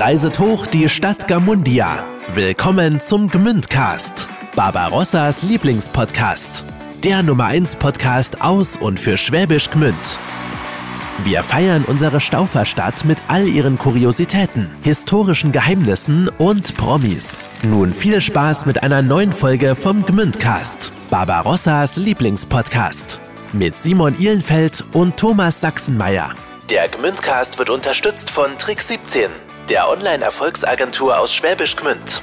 Reiset hoch die Stadt Gamundia. Willkommen zum Gmündcast, Barbarossas Lieblingspodcast. Der Nummer 1 Podcast aus und für Schwäbisch Gmünd. Wir feiern unsere Stauferstadt mit all ihren Kuriositäten, historischen Geheimnissen und Promis. Nun viel Spaß mit einer neuen Folge vom Gmündcast, Barbarossas Lieblingspodcast. Mit Simon Ihlenfeld und Thomas Sachsenmeier. Der Gmündcast wird unterstützt von Trick 17, der Online-Erfolgsagentur aus Schwäbisch Gmünd.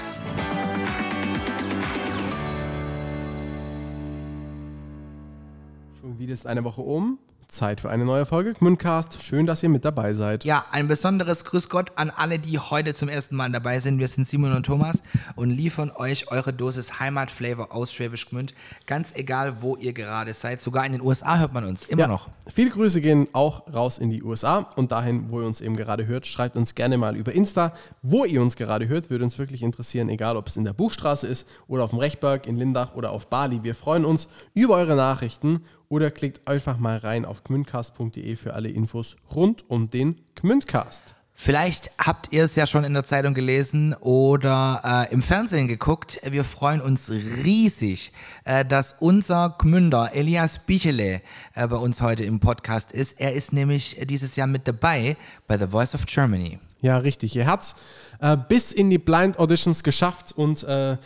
Schon wieder ist eine Woche um. Zeit für eine neue Folge Gmündcast. Schön, dass ihr mit dabei seid. Ja, ein besonderes Grüß Gott an alle, die heute zum ersten Mal dabei sind. Wir sind Simon und Thomas und liefern euch eure Dosis Heimatflavor aus Schwäbisch Gmünd. Ganz egal, wo ihr gerade seid. Sogar in den USA hört man uns immer Ja, noch. Viele Grüße gehen auch raus in die USA und dahin, wo ihr uns eben gerade hört. Schreibt uns gerne mal über Insta, wo ihr uns gerade hört. Würde uns wirklich interessieren, egal ob es in der Buchstraße ist oder auf dem Rechberg, in Lindach oder auf Bali. Wir freuen uns über eure Nachrichten oder klickt einfach mal rein auf gmündcast.de für alle Infos rund um den Gmündcast. Vielleicht habt ihr es ja schon in der Zeitung gelesen oder äh, im Fernsehen geguckt. Wir freuen uns riesig, äh, dass unser Gmünder Elias Bichele äh, bei uns heute im Podcast ist. Er ist nämlich dieses Jahr mit dabei bei The Voice of Germany. Ja, richtig. Ihr hat's äh, bis in die Blind Auditions geschafft und äh,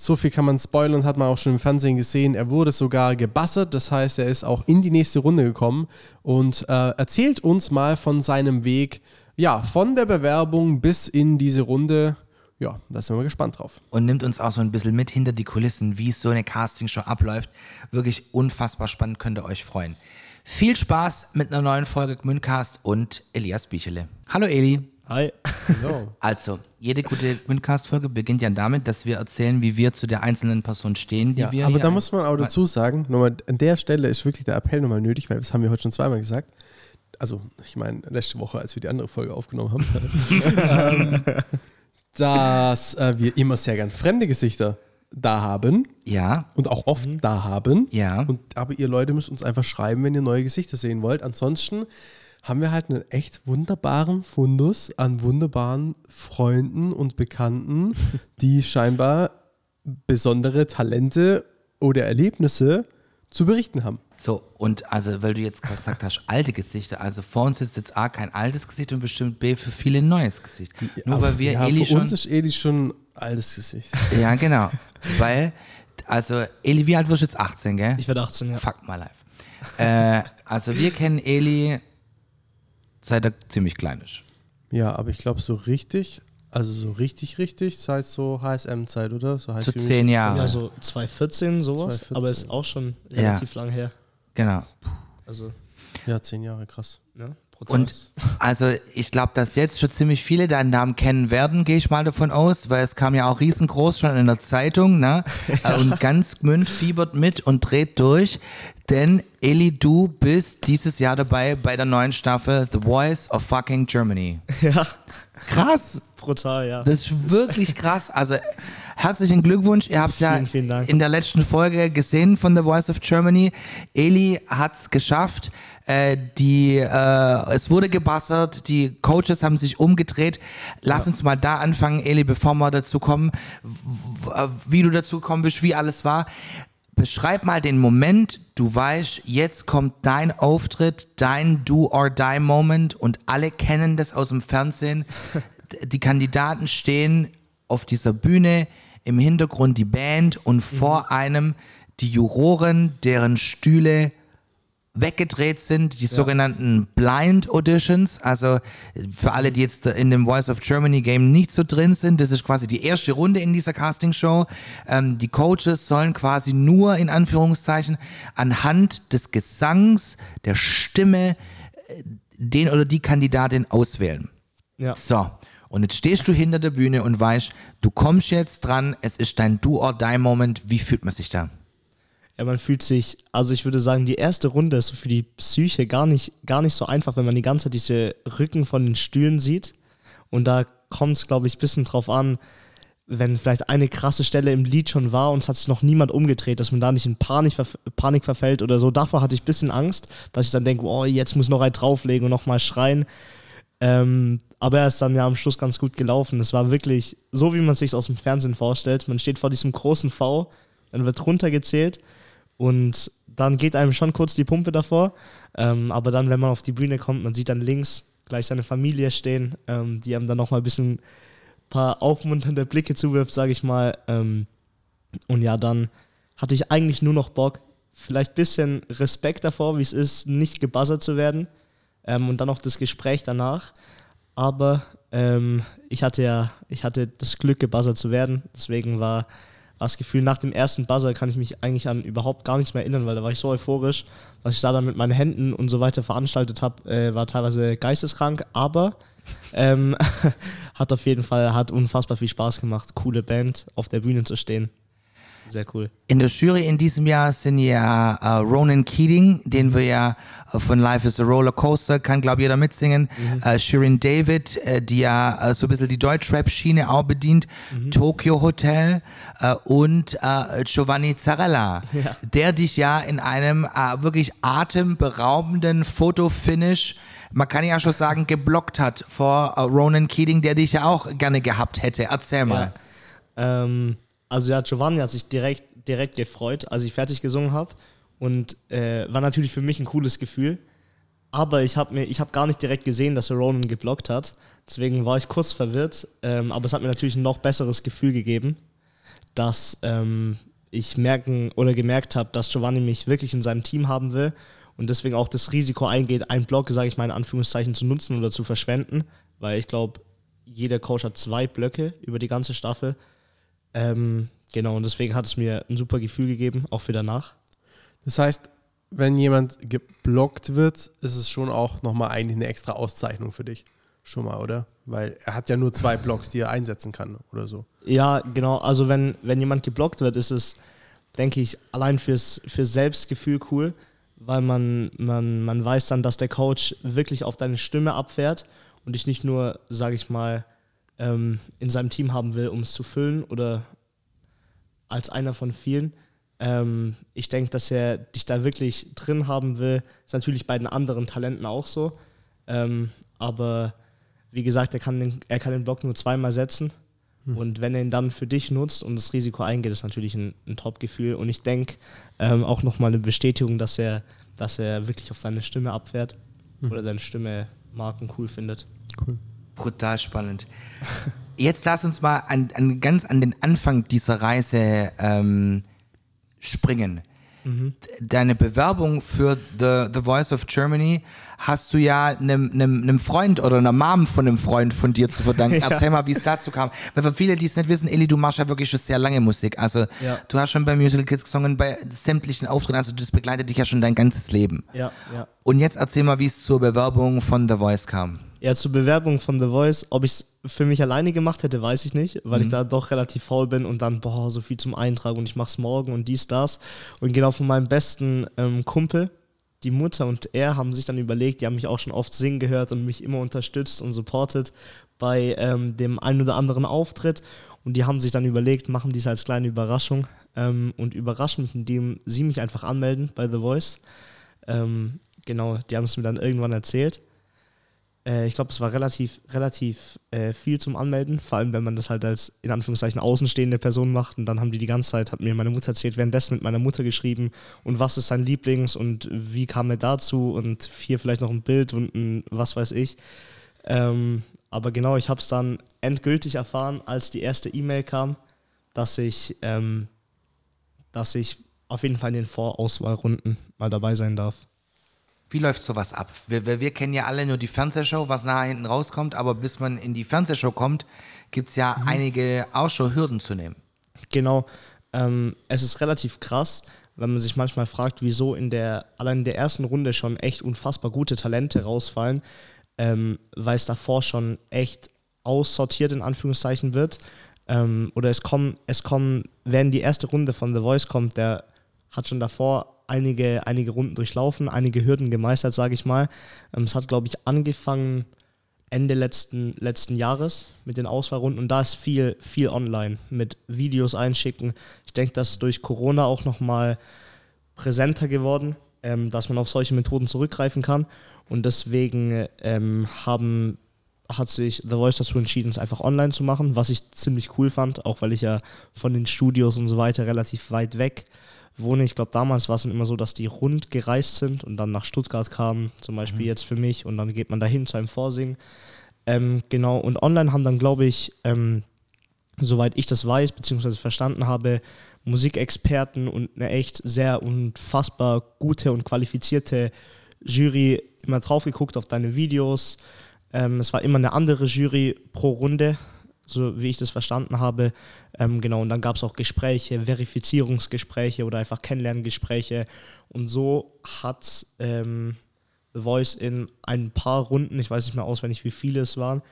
so viel kann man spoilern, hat man auch schon im Fernsehen gesehen. Er wurde sogar gebassert, das heißt, er ist auch in die nächste Runde gekommen und äh, erzählt uns mal von seinem Weg, ja, von der Bewerbung bis in diese Runde. Ja, da sind wir gespannt drauf. und nimmt uns auch so ein bisschen mit hinter die Kulissen, wie so eine Castingshow abläuft. Wirklich unfassbar spannend, könnt ihr euch freuen. Viel Spaß mit einer neuen Folge Gmündcast und Elias Bichele. Hallo Eli. Hi. Also, jede gute Gmündcast-Folge beginnt ja damit, dass wir erzählen, wie wir zu der einzelnen Person stehen, die Ja, wir aber da muss man auch dazu sagen, nochmal, an der Stelle ist wirklich der Appell nochmal nötig, weil das haben wir heute schon zweimal gesagt. Also, ich meine, letzte Woche, als wir die andere Folge aufgenommen haben, ähm, dass äh, wir immer sehr gern fremde Gesichter da haben Ja, und auch oft da haben. Ja. Und, aber ihr Leute müsst uns einfach schreiben, wenn ihr neue Gesichter sehen wollt. Ansonsten haben wir halt einen echt wunderbaren Fundus an wunderbaren Freunden und Bekannten, die scheinbar besondere Talente oder Erlebnisse zu berichten haben. so, und also, weil du jetzt gerade gesagt hast, alte Gesichter, also vor uns sitzt jetzt A, kein altes Gesicht und bestimmt B, für viele ein neues Gesicht. Nur weil wir ja, Eli für schon... uns ist Eli schon ein altes Gesicht. Ja, genau. Weil, also, Eli, wie alt wirst du jetzt? 18, gell? Ich werde 18, ja. Fuck my life. äh, also, wir kennen Eli seit er ziemlich klein ist. Ja, aber ich glaube so richtig, also so richtig, richtig, seit so HSM-Zeit, oder? So High So School zehn Jahre. Ja, so 2014 sowas, 2014. aber ist auch schon Ja. relativ lang her. Genau. Also, Ja, zehn Jahre, krass. ne, brutal. Und also ich glaube, dass jetzt schon ziemlich viele deinen Namen kennen werden, gehe ich mal davon aus, weil es kam ja auch riesengroß schon in der Zeitung, ne? Äh, Und ganz Gmünd fiebert mit und dreht durch. Denn Eli, du bist dieses Jahr dabei bei der neuen Staffel The Voice of Fucking Germany. ja, Krass! Brutal, ja. Das ist wirklich krass. Also herzlichen Glückwunsch. Ihr habt es ja Vielen, vielen in der letzten Folge gesehen von The Voice of Germany. Eli hat es geschafft. Äh, die, äh, es wurde gebassert, die Coaches haben sich umgedreht. Lass uns mal da anfangen, Eli, bevor wir dazu kommen, w- wie du dazu gekommen bist, wie alles war. Beschreib mal den Moment, du weißt, jetzt kommt dein Auftritt, dein Do-or-Die-Moment und alle kennen das aus dem Fernsehen. Die Kandidaten stehen auf dieser Bühne, im Hintergrund die Band und vor einem die Juroren, deren Stühle weggedreht sind, die sogenannten Blind Auditions. Also für alle, die jetzt in dem Voice of Germany Game nicht so drin sind, das ist quasi die erste Runde in dieser Castingshow. Ähm, die Coaches sollen quasi nur in Anführungszeichen anhand des Gesangs, der Stimme, äh, den oder die Kandidatin auswählen. ja. So, und jetzt stehst du hinter der Bühne und weißt, du kommst jetzt dran, es ist dein Do-or-Die-Moment. Wie fühlt man sich da? ja, man fühlt sich, also ich würde sagen, die erste Runde ist für die Psyche gar nicht, gar nicht so einfach, wenn man die ganze Zeit diese Rücken von den Stühlen sieht. Und da kommt es, glaube ich, ein bisschen drauf an, wenn vielleicht eine krasse Stelle im Lied schon war und es hat sich noch niemand umgedreht, dass man da nicht in Panik, Panik verfällt oder so. Davor hatte ich ein bisschen Angst, dass ich dann denke, oh, jetzt muss noch ein drauflegen und nochmal schreien. Ähm, aber er ist dann ja am Schluss ganz gut gelaufen. Es war wirklich so, wie man sich aus dem Fernsehen vorstellt. Man steht vor diesem großen V, dann wird runtergezählt und dann geht einem schon kurz die Pumpe davor. Ähm, aber dann, wenn man auf die Bühne kommt, man sieht dann links gleich seine Familie stehen, ähm, die einem dann nochmal ein bisschen paar aufmunternde Blicke zuwirft, sage ich mal. Ähm, und ja, dann hatte ich eigentlich nur noch Bock, vielleicht ein bisschen Respekt davor, wie es ist, nicht gebuzzert zu werden. Ähm, und dann noch das Gespräch danach. Aber ähm, ich hatte ja, ich hatte das Glück, gebuzzert zu werden. Deswegen war das Gefühl, nach dem ersten Buzzer kann ich mich eigentlich an überhaupt gar nichts mehr erinnern, weil da war ich so euphorisch. Was ich da dann mit meinen Händen und so weiter veranstaltet habe, äh, war teilweise geisteskrank, aber ähm, hat auf jeden Fall, hat unfassbar viel Spaß gemacht, coole Band auf der Bühne zu stehen. Sehr cool. In der Jury in diesem Jahr sind ja äh, Ronan Keating, den wir ja äh, von Life is a Roller Coaster, kann glaube jeder mitsingen. Mhm. Äh, Shirin David, äh, die ja äh, so ein bisschen die Deutschrap-Schiene auch bedient. Mhm. Tokyo Hotel und Giovanni Zarella, ja. der dich ja in einem wirklich atemberaubenden Fotofinish man kann ja schon sagen, geblockt hat vor Ronan Keating, der dich ja auch gerne gehabt hätte. Erzähl mal. Ja. Ähm also ja, Giovanni hat sich direkt, direkt gefreut, als ich fertig gesungen habe. Und äh, war natürlich für mich ein cooles Gefühl. Aber ich habe hab gar nicht direkt gesehen, dass er Ronan geblockt hat. Deswegen war ich kurz verwirrt. Ähm, aber es hat mir natürlich ein noch besseres Gefühl gegeben, dass ähm, ich merken oder gemerkt habe, dass Giovanni mich wirklich in seinem Team haben will und deswegen auch das Risiko eingeht, einen Block, sage ich mal in Anführungszeichen, zu nutzen oder zu verschwenden. Weil ich glaube, jeder Coach hat zwei Blöcke über die ganze Staffel. Ähm, genau, und deswegen hat es mir ein super Gefühl gegeben, auch für danach. Das heißt, wenn jemand geblockt wird, ist es schon auch nochmal eigentlich eine extra Auszeichnung für dich. Schon mal, oder? Weil er hat ja nur zwei Blocks, die er einsetzen kann oder so. Ja, genau. Also wenn, wenn jemand geblockt wird, ist es, denke ich, allein fürs, fürs Selbstgefühl cool, weil man, man, man weiß dann, dass der Coach wirklich auf deine Stimme abfährt und dich nicht nur, sage ich mal, ähm, in seinem Team haben will, um es zu füllen oder als einer von vielen. Ähm, ich denke, dass er dich da wirklich drin haben will. Ist natürlich bei den anderen Talenten auch so. Ähm, aber wie gesagt, er kann, den, er kann den Block nur zweimal setzen. Hm. Und wenn er ihn dann für dich nutzt und das Risiko eingeht, ist natürlich ein, ein Top-Gefühl. Und ich denke ähm, auch nochmal eine Bestätigung, dass er, dass er wirklich auf seine Stimme abfährt hm. oder seine Stimme mag und cool findet. Cool. Brutal spannend. Jetzt lass uns mal an, an ganz an den Anfang dieser Reise ähm, springen. Mhm. Deine Bewerbung für The, The Voice of Germany hast du ja einem, einem, einem Freund oder einer Mom von einem Freund von dir zu verdanken. Ja. Erzähl mal, wie es dazu kam. Weil für viele, die es nicht wissen, Eli, du machst ja wirklich schon sehr lange Musik. Also ja. du hast schon bei Musical Kids gesungen, bei sämtlichen Auftritten, also das begleitet dich ja schon dein ganzes Leben. Ja, ja. Und jetzt erzähl mal, wie es zur Bewerbung von The Voice kam. Ja, zur Bewerbung von The Voice, ob ich es für mich alleine gemacht hätte, weiß ich nicht, weil mhm. ich da doch relativ faul bin und dann, boah, so viel zum Eintrag und ich mach's morgen und dies, das. Und genau von meinem besten ähm, Kumpel, die Mutter und er haben sich dann überlegt, die haben mich auch schon oft singen gehört und mich immer unterstützt und supportet bei ähm, dem einen oder anderen Auftritt. Und die haben sich dann überlegt, machen dies als kleine Überraschung ähm, und überraschen mich, indem sie mich einfach anmelden bei The Voice. Ähm, genau, die haben es mir dann irgendwann erzählt. Äh, ich glaube, es war relativ, relativ äh, viel zum Anmelden, vor allem wenn man das halt als in Anführungszeichen außenstehende Person macht. Und dann haben die die ganze Zeit, hat mir meine Mutter erzählt, währenddessen mit meiner Mutter geschrieben und was ist sein Lieblings und wie kam er dazu und hier vielleicht noch ein Bild und ein was weiß ich. Ähm, aber genau, ich habe es dann endgültig erfahren, als die erste E-Mail kam, dass ich, ähm, dass ich auf jeden Fall in den Vorauswahlrunden mal dabei sein darf. Wie läuft sowas ab? Wir, wir, wir, kennen ja alle nur die Fernsehshow, was nachher hinten rauskommt, aber bis man in die Fernsehshow kommt, gibt es ja mhm. einige auch schon Hürden zu nehmen. Genau. Ähm, es ist relativ krass, wenn man sich manchmal fragt, wieso in der, allein in der ersten Runde schon echt unfassbar gute Talente rausfallen, ähm, weil es davor schon echt aussortiert in Anführungszeichen wird. Ähm, oder es kommen, es kommen, wenn die erste Runde von The Voice kommt, der hat schon davor einige, einige Runden durchlaufen, einige Hürden gemeistert, sage ich mal. Ähm, es hat, glaube ich, angefangen Ende letzten, letzten Jahres mit den Auswahlrunden und da ist viel, viel online mit Videos einschicken. Ich denke, das ist durch Corona auch nochmal präsenter geworden, ähm, dass man auf solche Methoden zurückgreifen kann und deswegen ähm, haben hat sich The Voice dazu entschieden, es einfach online zu machen, was ich ziemlich cool fand, auch weil ich ja von den Studios und so weiter relativ weit weg wohne. Ich glaube, damals war es immer so, dass die rund gereist sind und dann nach Stuttgart kamen, zum Beispiel jetzt für mich, und dann geht man dahin zu einem Vorsingen. Ähm, genau, und online haben dann, glaube ich, ähm, soweit ich das weiß, beziehungsweise verstanden habe, Musikexperten und eine echt sehr unfassbar gute und qualifizierte Jury immer drauf geguckt auf deine Videos. Ähm, es war immer eine andere Jury pro Runde, so wie ich das verstanden habe. Ähm, genau, und dann gab es auch Gespräche, Verifizierungsgespräche oder einfach Kennenlerngespräche. Und so hat ähm, The Voice in ein paar Runden, ich weiß nicht mehr auswendig, wie viele es waren,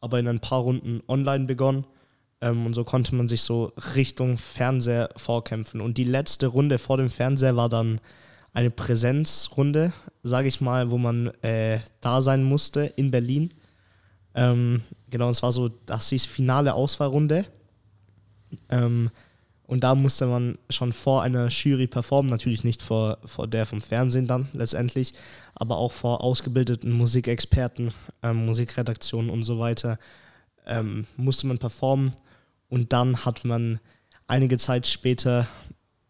aber in ein paar Runden online begonnen. Ähm, und so konnte man sich so Richtung Fernseher vorkämpfen. Und die letzte Runde vor dem Fernseher war dann eine Präsenzrunde, sage ich mal, wo man äh, da sein musste in Berlin. Ähm, genau, und es war so, das hieß finale Auswahlrunde. Ähm, und da musste man schon vor einer Jury performen, natürlich nicht vor, vor der vom Fernsehen dann letztendlich, aber auch vor ausgebildeten Musikexperten, ähm, Musikredaktionen und so weiter ähm, musste man performen. Und dann hat man einige Zeit später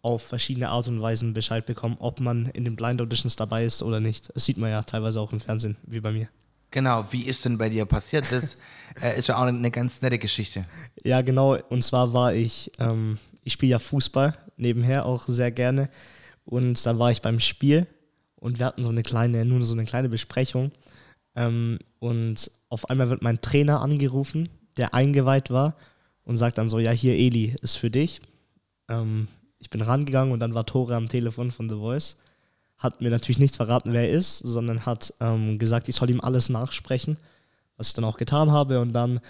auf verschiedene Art und Weisen Bescheid bekommen, ob man in den Blind Auditions dabei ist oder nicht. Das sieht man ja teilweise auch im Fernsehen, wie bei mir. Genau, wie ist denn bei dir passiert? Das äh, ist ja auch eine ganz nette Geschichte. Ja, genau. Und zwar war ich, ähm, ich spiele ja Fußball nebenher auch sehr gerne. Und dann war ich beim Spiel und wir hatten so eine kleine, nur so eine kleine Besprechung. Ähm, und auf einmal wird mein Trainer angerufen, der eingeweiht war und sagt dann so, ja, hier Eli ist für dich. Ähm, ich bin rangegangen und dann war Tore am Telefon von The Voice. Hat mir natürlich nicht verraten, wer er ist, sondern hat ähm, gesagt, ich soll ihm alles nachsprechen, was ich dann auch getan habe. Und dann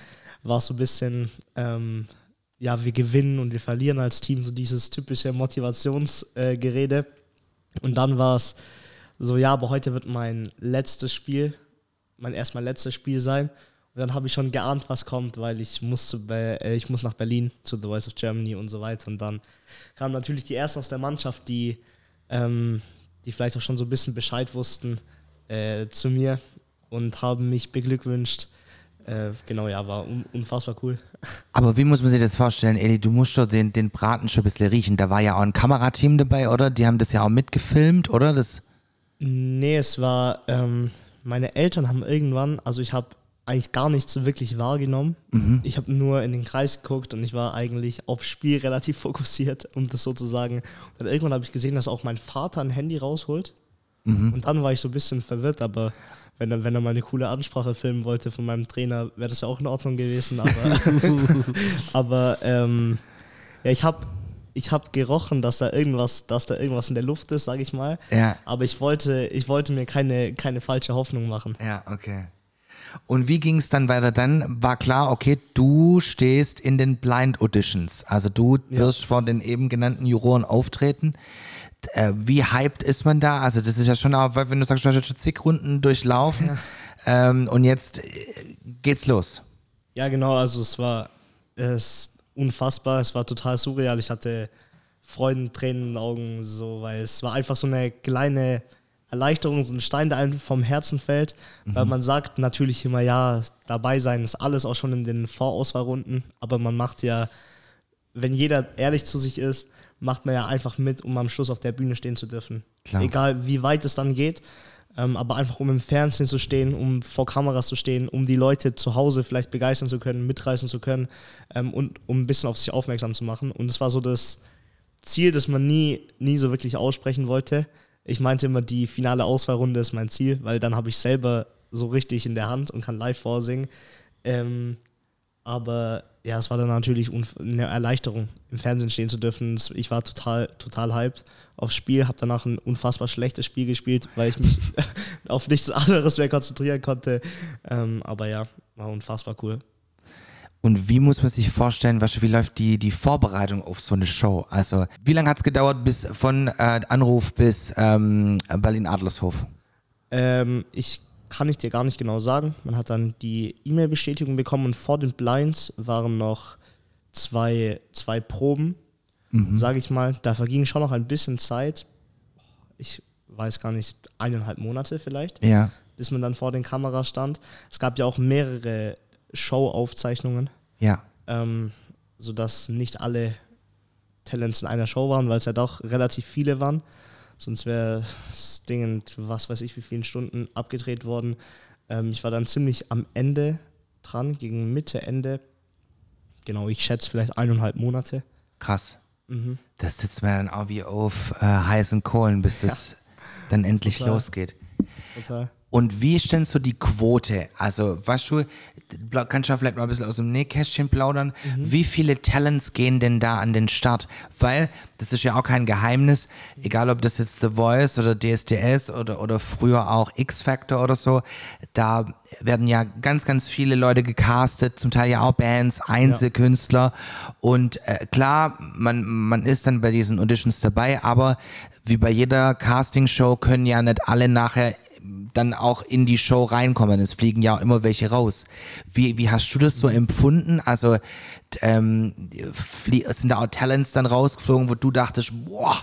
war es so ein bisschen, ähm, ja, wir gewinnen und wir verlieren als Team, so dieses typische Motivationsgerede. Äh, und dann war es so, ja, aber heute wird mein letztes Spiel, mein erstmal letztes Spiel sein. Und dann habe ich schon geahnt, was kommt, weil ich musste bei, äh, ich muss nach Berlin zu The Voice of Germany und so weiter. Und dann kamen natürlich die ersten aus der Mannschaft, die, ähm, die vielleicht auch schon so ein bisschen Bescheid wussten, äh, zu mir und haben mich beglückwünscht. Äh, genau, ja, war un unfassbar cool. Aber wie muss man sich das vorstellen, Eli? Du musst doch den, den Braten schon ein bisschen riechen. Da war ja auch ein Kamerateam dabei, oder? Die haben das ja auch mitgefilmt, oder? Das nee, es war, ähm, meine Eltern haben irgendwann, also ich habe eigentlich gar nichts wirklich wahrgenommen. Mhm. Ich habe nur in den Kreis geguckt und ich war eigentlich aufs Spiel relativ fokussiert, um das sozusagen. Und dann irgendwann habe ich gesehen, dass auch mein Vater ein Handy rausholt. Mhm. Und dann war ich so ein bisschen verwirrt, aber wenn er, wenn er mal eine coole Ansprache filmen wollte von meinem Trainer, wäre das ja auch in Ordnung gewesen. Aber, aber ähm, ja, ich habe ich habe gerochen, dass da irgendwas, dass da irgendwas in der Luft ist, sage ich mal. Ja. Aber ich wollte, ich wollte mir keine, keine falsche Hoffnung machen. Ja, okay. Und wie ging es dann weiter? Dann war klar, okay, du stehst in den Blind Auditions. Also du wirst ja. vor den eben genannten Juroren auftreten. Äh, wie hyped ist man da? Also das ist ja schon auch, wenn du sagst, du hast jetzt schon zig Runden durchlaufen ja. ähm, und jetzt äh, geht's los. Ja, genau. Also es war es unfassbar. Es war total surreal. Ich hatte Freudentränen in den Augen, so, weil es war einfach so eine kleine Erleichterung, so ein Stein, der einem vom Herzen fällt, mhm. weil man sagt natürlich immer, ja, dabei sein ist alles auch schon in den Vorauswahlrunden, aber man macht ja, wenn jeder ehrlich zu sich ist, macht man ja einfach mit, um am Schluss auf der Bühne stehen zu dürfen. Klar. Egal wie weit es dann geht, ähm, aber einfach um im Fernsehen zu stehen, um vor Kameras zu stehen, um die Leute zu Hause vielleicht begeistern zu können, mitreißen zu können ähm, und um ein bisschen auf sich aufmerksam zu machen. Und es war so das Ziel, das man nie, nie so wirklich aussprechen wollte ich meinte immer, die finale Auswahlrunde ist mein Ziel, weil dann habe ich selber so richtig in der Hand und kann live vorsingen. Ähm, aber ja, es war dann natürlich eine Erleichterung, im Fernsehen stehen zu dürfen. Ich war total, total hyped aufs Spiel, habe danach ein unfassbar schlechtes Spiel gespielt, weil ich mich auf nichts anderes mehr konzentrieren konnte. Ähm, aber ja, war unfassbar cool. Und wie muss man sich vorstellen, was, wie läuft die, die Vorbereitung auf so eine Show? Also, wie lange hat es gedauert bis von äh, Anruf bis ähm, Berlin-Adlershof? Ähm, ich kann ich dir gar nicht genau sagen. Man hat dann die E-Mail-Bestätigung bekommen und vor den Blinds waren noch zwei, zwei Proben, mhm. sage ich mal. Da verging schon noch ein bisschen Zeit. Ich weiß gar nicht, eineinhalb Monate vielleicht. Ja. bis man dann vor den Kameras stand. Es gab ja auch mehrere Show-Aufzeichnungen, Ja. ähm, sodass nicht alle Talents in einer Show waren, weil es ja doch relativ viele waren. Sonst wäre das Ding in was weiß ich wie vielen Stunden abgedreht worden. Ähm, ich war dann ziemlich am Ende dran, gegen Mitte, Ende. Genau, ich schätze vielleicht eineinhalb Monate. Krass. Das sitzt man dann auch wie auf äh, heißen Kohlen, bis das dann endlich Total. losgeht. Total. Und wie ist denn so die Quote? Also, weißt du, kannst du vielleicht mal ein bisschen aus dem Nähkästchen plaudern? Wie viele Talents gehen denn da an den Start? Weil, das ist ja auch kein Geheimnis, egal ob das jetzt The Voice oder DSDS oder, oder früher auch X-Factor oder so, da werden ja ganz, ganz viele Leute gecastet, zum Teil ja auch Bands, Einzelkünstler. Und äh, klar, man, man ist dann bei diesen Auditions dabei, aber wie bei jeder Castingshow können ja nicht alle nachher dann auch in die Show reinkommen. Es fliegen ja immer welche raus. Wie, wie hast du das so empfunden? Also ähm, sind da auch Talents dann rausgeflogen, wo du dachtest, boah,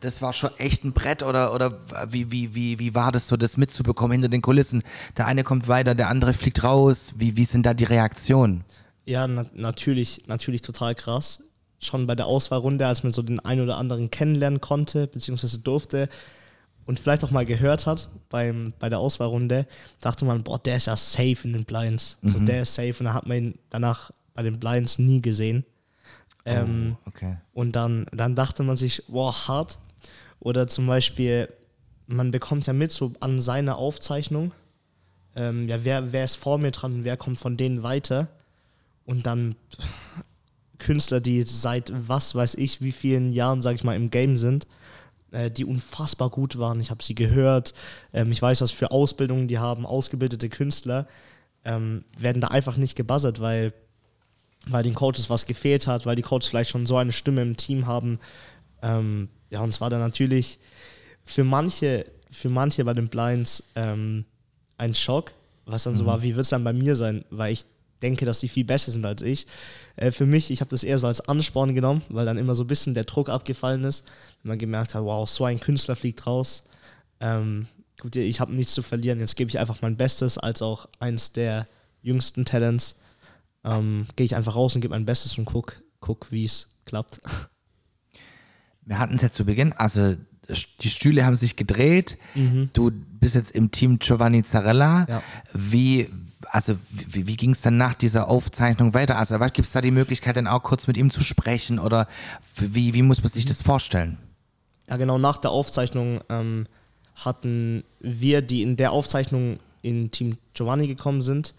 das war schon echt ein Brett oder, oder wie, wie, wie, wie war das so, das mitzubekommen hinter den Kulissen? Der eine kommt weiter, der andere fliegt raus. Wie, wie sind da die Reaktionen? Ja, na natürlich, natürlich total krass. Schon bei der Auswahlrunde, als man so den einen oder anderen kennenlernen konnte, beziehungsweise durfte und vielleicht auch mal gehört hat beim, bei der Auswahlrunde, dachte man, boah, der ist ja safe in den Blinds. So, der ist safe und dann hat man ihn danach bei den Blinds nie gesehen. Ähm, Okay. und dann, dann dachte man sich, boah, hart. Oder zum Beispiel, man bekommt ja mit so an seiner Aufzeichnung, ähm, ja, wer, wer ist vor mir dran und wer kommt von denen weiter. Und dann Künstler, die seit was weiß ich, wie vielen Jahren, sag ich mal, im Game sind, die unfassbar gut waren. Ich habe sie gehört. Ähm, ich weiß, was für Ausbildungen die haben. Ausgebildete Künstler ähm, werden da einfach nicht gebuzzert, weil weil den Coaches was gefehlt hat, weil die Coaches vielleicht schon so eine Stimme im Team haben. Ähm, ja, und es war dann natürlich für manche, für manche bei den Blinds ein Schock, was dann so war, wie wird es dann bei mir sein, weil ich denke, dass die viel besser sind als ich. Äh, für mich, ich habe das eher so als Ansporn genommen, weil dann immer so ein bisschen der Druck abgefallen ist, wenn man gemerkt hat, wow, so ein Künstler fliegt raus. Ähm, gut, ich habe nichts zu verlieren, jetzt gebe ich einfach mein Bestes, als auch eins der jüngsten Talents ähm, gehe ich einfach raus und gebe mein Bestes und guck, guck wie es klappt. Wir hatten es ja zu Beginn, also die Stühle haben sich gedreht. Du bist jetzt im Team Giovanni Zarella. Ja. Wie, also wie, wie ging es dann nach dieser Aufzeichnung weiter? Also gibt es da die Möglichkeit, dann auch kurz mit ihm zu sprechen oder wie, wie muss man sich das vorstellen? Ja, genau, nach der Aufzeichnung ähm, hatten wir, die in der Aufzeichnung in Team Giovanni gekommen sind,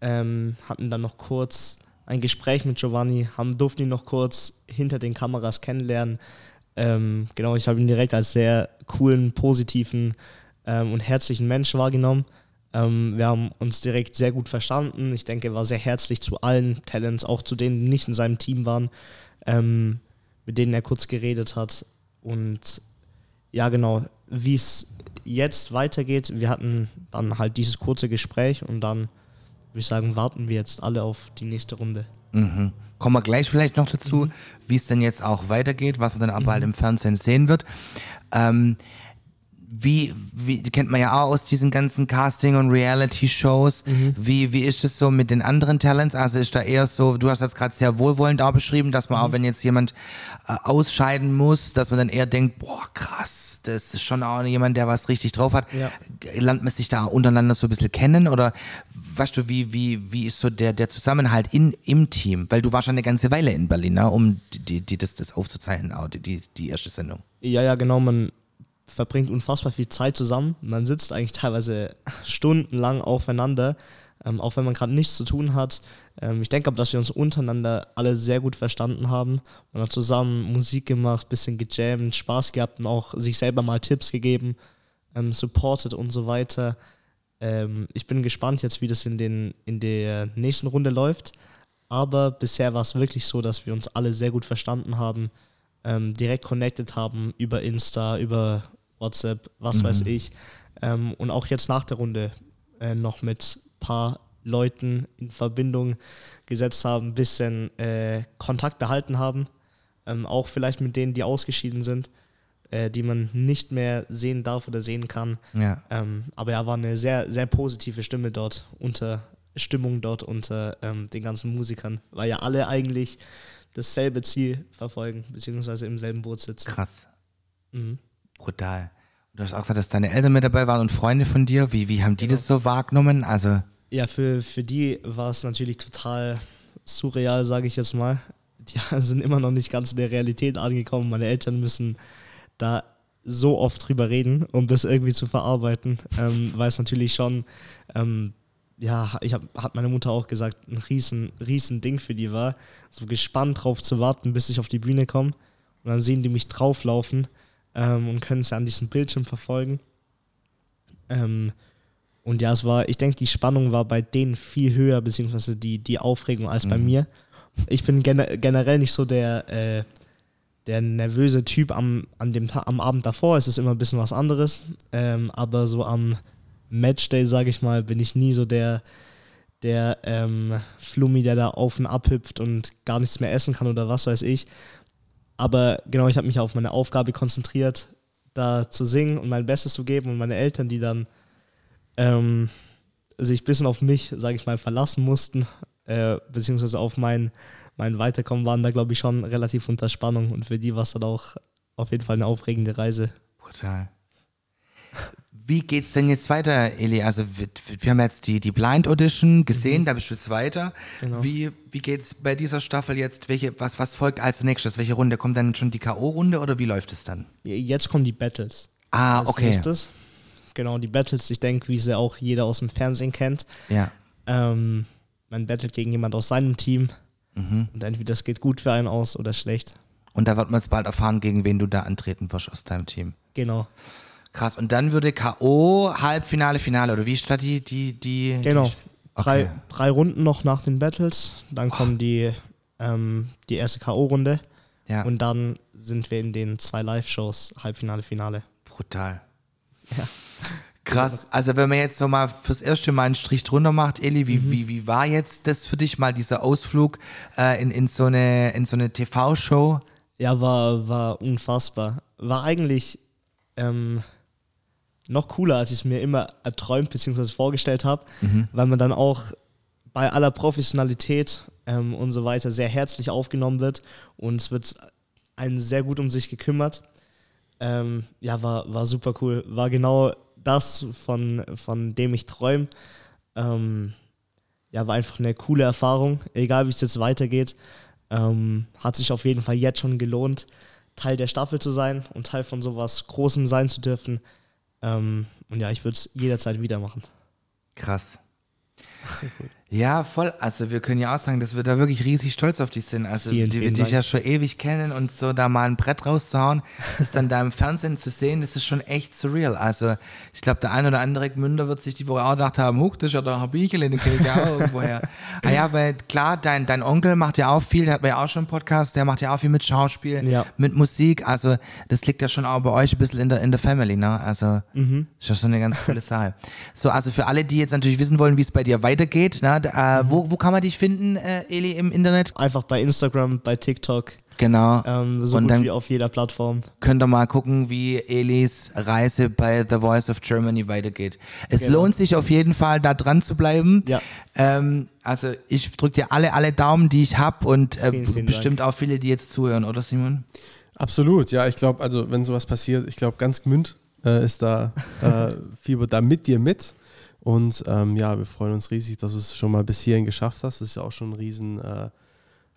ähm, hatten dann noch kurz ein Gespräch mit Giovanni, haben, durften ihn noch kurz hinter den Kameras kennenlernen. Ähm, genau, ich habe ihn direkt als sehr coolen, positiven ähm, und herzlichen Menschen wahrgenommen. Ähm, wir haben uns direkt sehr gut verstanden. Ich denke, er war sehr herzlich zu allen Talents, auch zu denen, die nicht in seinem Team waren, ähm, mit denen er kurz geredet hat. Und ja, genau, wie es jetzt weitergeht, wir hatten dann halt dieses kurze Gespräch und dann würde ich sagen, warten wir jetzt alle auf die nächste Runde. Mhm. Kommen wir gleich vielleicht noch dazu, wie es denn jetzt auch weitergeht, was man dann aber halt im Fernsehen sehen wird. Ähm, wie, wie kennt man ja auch aus diesen ganzen Casting- und Reality-Shows. Wie, wie ist es so mit den anderen Talents? Also ist da eher so, du hast jetzt gerade sehr wohlwollend auch beschrieben, dass man auch, wenn jetzt jemand äh, ausscheiden muss, dass man dann eher denkt, boah, krass, das ist schon auch jemand, der was richtig drauf hat. Ja. Lernt man sich da untereinander so ein bisschen kennen oder weißt du, wie, wie, wie ist so der, der Zusammenhalt in, im Team? Weil du warst schon eine ganze Weile in Berlin, ne, um die, die, das, das aufzuzeichnen, auch die, die, die erste Sendung. Ja, ja, genau, man verbringt unfassbar viel Zeit zusammen. Man sitzt eigentlich teilweise stundenlang aufeinander, ähm, auch wenn man gerade nichts zu tun hat. Ähm, ich denke aber, dass wir uns untereinander alle sehr gut verstanden haben. Man hat zusammen Musik gemacht, bisschen gejammt, Spaß gehabt und auch sich selber mal Tipps gegeben, ähm, supported und so weiter. Ähm, ich bin gespannt jetzt, wie das in, den, in der nächsten Runde läuft. Aber bisher war es wirklich so, dass wir uns alle sehr gut verstanden haben, ähm, direkt connected haben über Insta, über WhatsApp, was weiß ich. Ähm, und auch jetzt nach der Runde äh, noch mit ein paar Leuten in Verbindung gesetzt haben, ein bisschen äh, Kontakt behalten haben. Ähm, auch vielleicht mit denen, die ausgeschieden sind. äh, die man nicht mehr sehen darf oder sehen kann. Ja. Ähm, aber er war eine sehr, sehr positive Stimme dort, unter Stimmung dort unter ähm, den ganzen Musikern, weil ja alle eigentlich dasselbe Ziel verfolgen, beziehungsweise im selben Boot sitzen. Krass. Mhm. Brutal. Du hast auch gesagt, dass deine Eltern mit dabei waren und Freunde von dir. Wie, wie haben die Genau. das so wahrgenommen? Also, Ja, für, für die war es natürlich total surreal, sage ich jetzt mal. Die sind immer noch nicht ganz in der Realität angekommen. Meine Eltern müssen da so oft drüber reden, um das irgendwie zu verarbeiten, ähm, weil es natürlich schon, ähm, ja, ich hab, hat meine Mutter auch gesagt, ein riesen, riesen Ding für die war. So gespannt drauf zu warten, bis ich auf die Bühne komme. Und dann sehen die mich drauflaufen ähm, und können es an diesem Bildschirm verfolgen. Ähm, und ja, es war, ich denke, die Spannung war bei denen viel höher, beziehungsweise die, die Aufregung als bei mir. Ich bin gene generell nicht so der, äh, der nervöse Typ am, an dem Ta am Abend davor. Es ist immer ein bisschen was anderes. Ähm, aber so am Matchday, sage ich mal, bin ich nie so der, der ähm, Flummi, der da auf und ab hüpft und gar nichts mehr essen kann oder was weiß ich. Aber genau, ich habe mich auf meine Aufgabe konzentriert, da zu singen und mein Bestes zu geben und meine Eltern, die dann ähm, sich ein bisschen auf mich, sage ich mal, verlassen mussten, äh, beziehungsweise auf mein, mein Weiterkommen, waren da, glaube ich, schon relativ unter Spannung und für die war es dann auch auf jeden Fall eine aufregende Reise. brutal. Wie geht's denn jetzt weiter, Eli? Also, wir, wir haben jetzt die, die Blind Audition gesehen, da bist du jetzt weiter. Genau. Wie, wie geht's bei dieser Staffel jetzt? Welche, was, was folgt als nächstes? Welche Runde? Kommt dann schon die K.O.-Runde oder wie läuft es dann? Jetzt kommen die Battles. Ah, als okay. nächstes. Genau, die Battles, ich denke, wie sie auch jeder aus dem Fernsehen kennt. Ja. Ähm, man battelt gegen jemand aus seinem Team Mhm. und entweder es geht gut für einen aus oder schlecht. Und da wird man jetzt bald erfahren, gegen wen du da antreten wirst aus deinem Team. Genau. Krass. Und dann würde K.O., Halbfinale, Finale oder wie statt die, die, die. Genau. Die, Drei, Okay. drei Runden noch nach den Battles. Dann kommen die, ähm, die erste K.O.-Runde. ja, Und dann sind wir in den zwei Live-Shows, Halbfinale, Finale. brutal. Ja. Krass. Also wenn man jetzt so mal fürs erste Mal einen Strich drunter macht, Eli, wie, Mhm. wie, wie war jetzt das für dich mal, dieser Ausflug äh, in, in so eine, in so eine TV-Show? Ja, war, war unfassbar. War eigentlich ähm, noch cooler, als ich es mir immer erträumt bzw. vorgestellt habe, weil man dann auch bei aller Professionalität ähm, und so weiter sehr herzlich aufgenommen wird und es wird einen sehr gut um sich gekümmert. Ähm, ja, war, war super cool. War genau das, von, von dem ich träume. Ähm, ja, war einfach eine coole Erfahrung. Egal wie es jetzt weitergeht, ähm, hat sich auf jeden Fall jetzt schon gelohnt, Teil der Staffel zu sein und Teil von sowas Großem sein zu dürfen. Ähm, und ja, ich würde es jederzeit wieder machen. Krass. Ja, voll. Also wir können ja auch sagen, dass wir da wirklich riesig stolz auf dich sind. Also Vielen, die wir dich ja schon ewig kennen und so da mal ein Brett rauszuhauen, das dann da im Fernsehen zu sehen, das ist schon echt surreal. Also ich glaube, der ein oder andere Münder wird sich die Woche auch gedacht haben, huch, das ist ja der Herr Bichel, den kenne ich ja auch irgendwoher. ah ja, weil klar, dein, dein Onkel macht ja auch viel, der hat ja auch schon einen Podcast, der macht ja auch viel mit Schauspiel, Ja. mit Musik. Also das liegt ja schon auch bei euch ein bisschen in der, in der Family, ne? Also ist ja schon eine ganz coole Sache. So, also für alle, die jetzt natürlich wissen wollen, wie es bei dir weitergeht, ne? Da, Äh, wo, wo kann man dich finden, äh, Eli, im Internet? Einfach bei Instagram, bei TikTok, Genau. ähm, so Und gut dann wie auf jeder Plattform. könnt ihr mal gucken, wie Elis Reise bei The Voice of Germany weitergeht. Es Genau. lohnt sich auf jeden Fall, da dran zu bleiben. Ja. Ähm, also ich drücke dir alle, alle Daumen, die ich habe und äh, Vielen, vielen bestimmt auch viele, die jetzt zuhören, oder Simon? Absolut, ja. Ich glaube, also wenn sowas passiert, ich glaube, ganz Gmünd äh, ist da, äh, fiebert da mit dir mit. Und ähm, ja, wir freuen uns riesig, dass du es schon mal bis hierhin geschafft hast. Das ist ja auch schon ein Riesen, äh,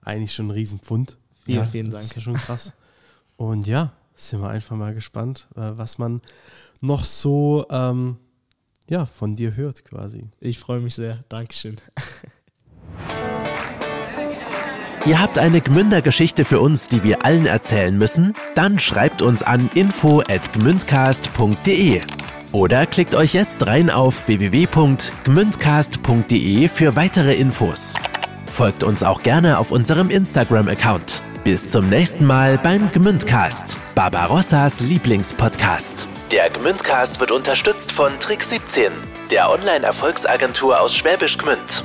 eigentlich schon ein Riesenpfund. Vielen, ja, vielen Das Dank. ist ja schon krass. Und ja, sind wir einfach mal gespannt, äh, was man noch so ähm, ja, von dir hört quasi. Ich freue mich sehr. Dankeschön. Ihr habt eine Gmünder Geschichte für uns, die wir allen erzählen müssen? Dann schreibt uns an info@gmündcast.de oder klickt euch jetzt rein auf www.gmündcast.de für weitere Infos. Folgt uns auch gerne auf unserem Instagram-Account. Bis zum nächsten Mal beim Gmündcast, Barbarossas Lieblingspodcast. Der Gmündcast wird unterstützt von Trick 17, der Online-Erfolgsagentur aus Schwäbisch Gmünd.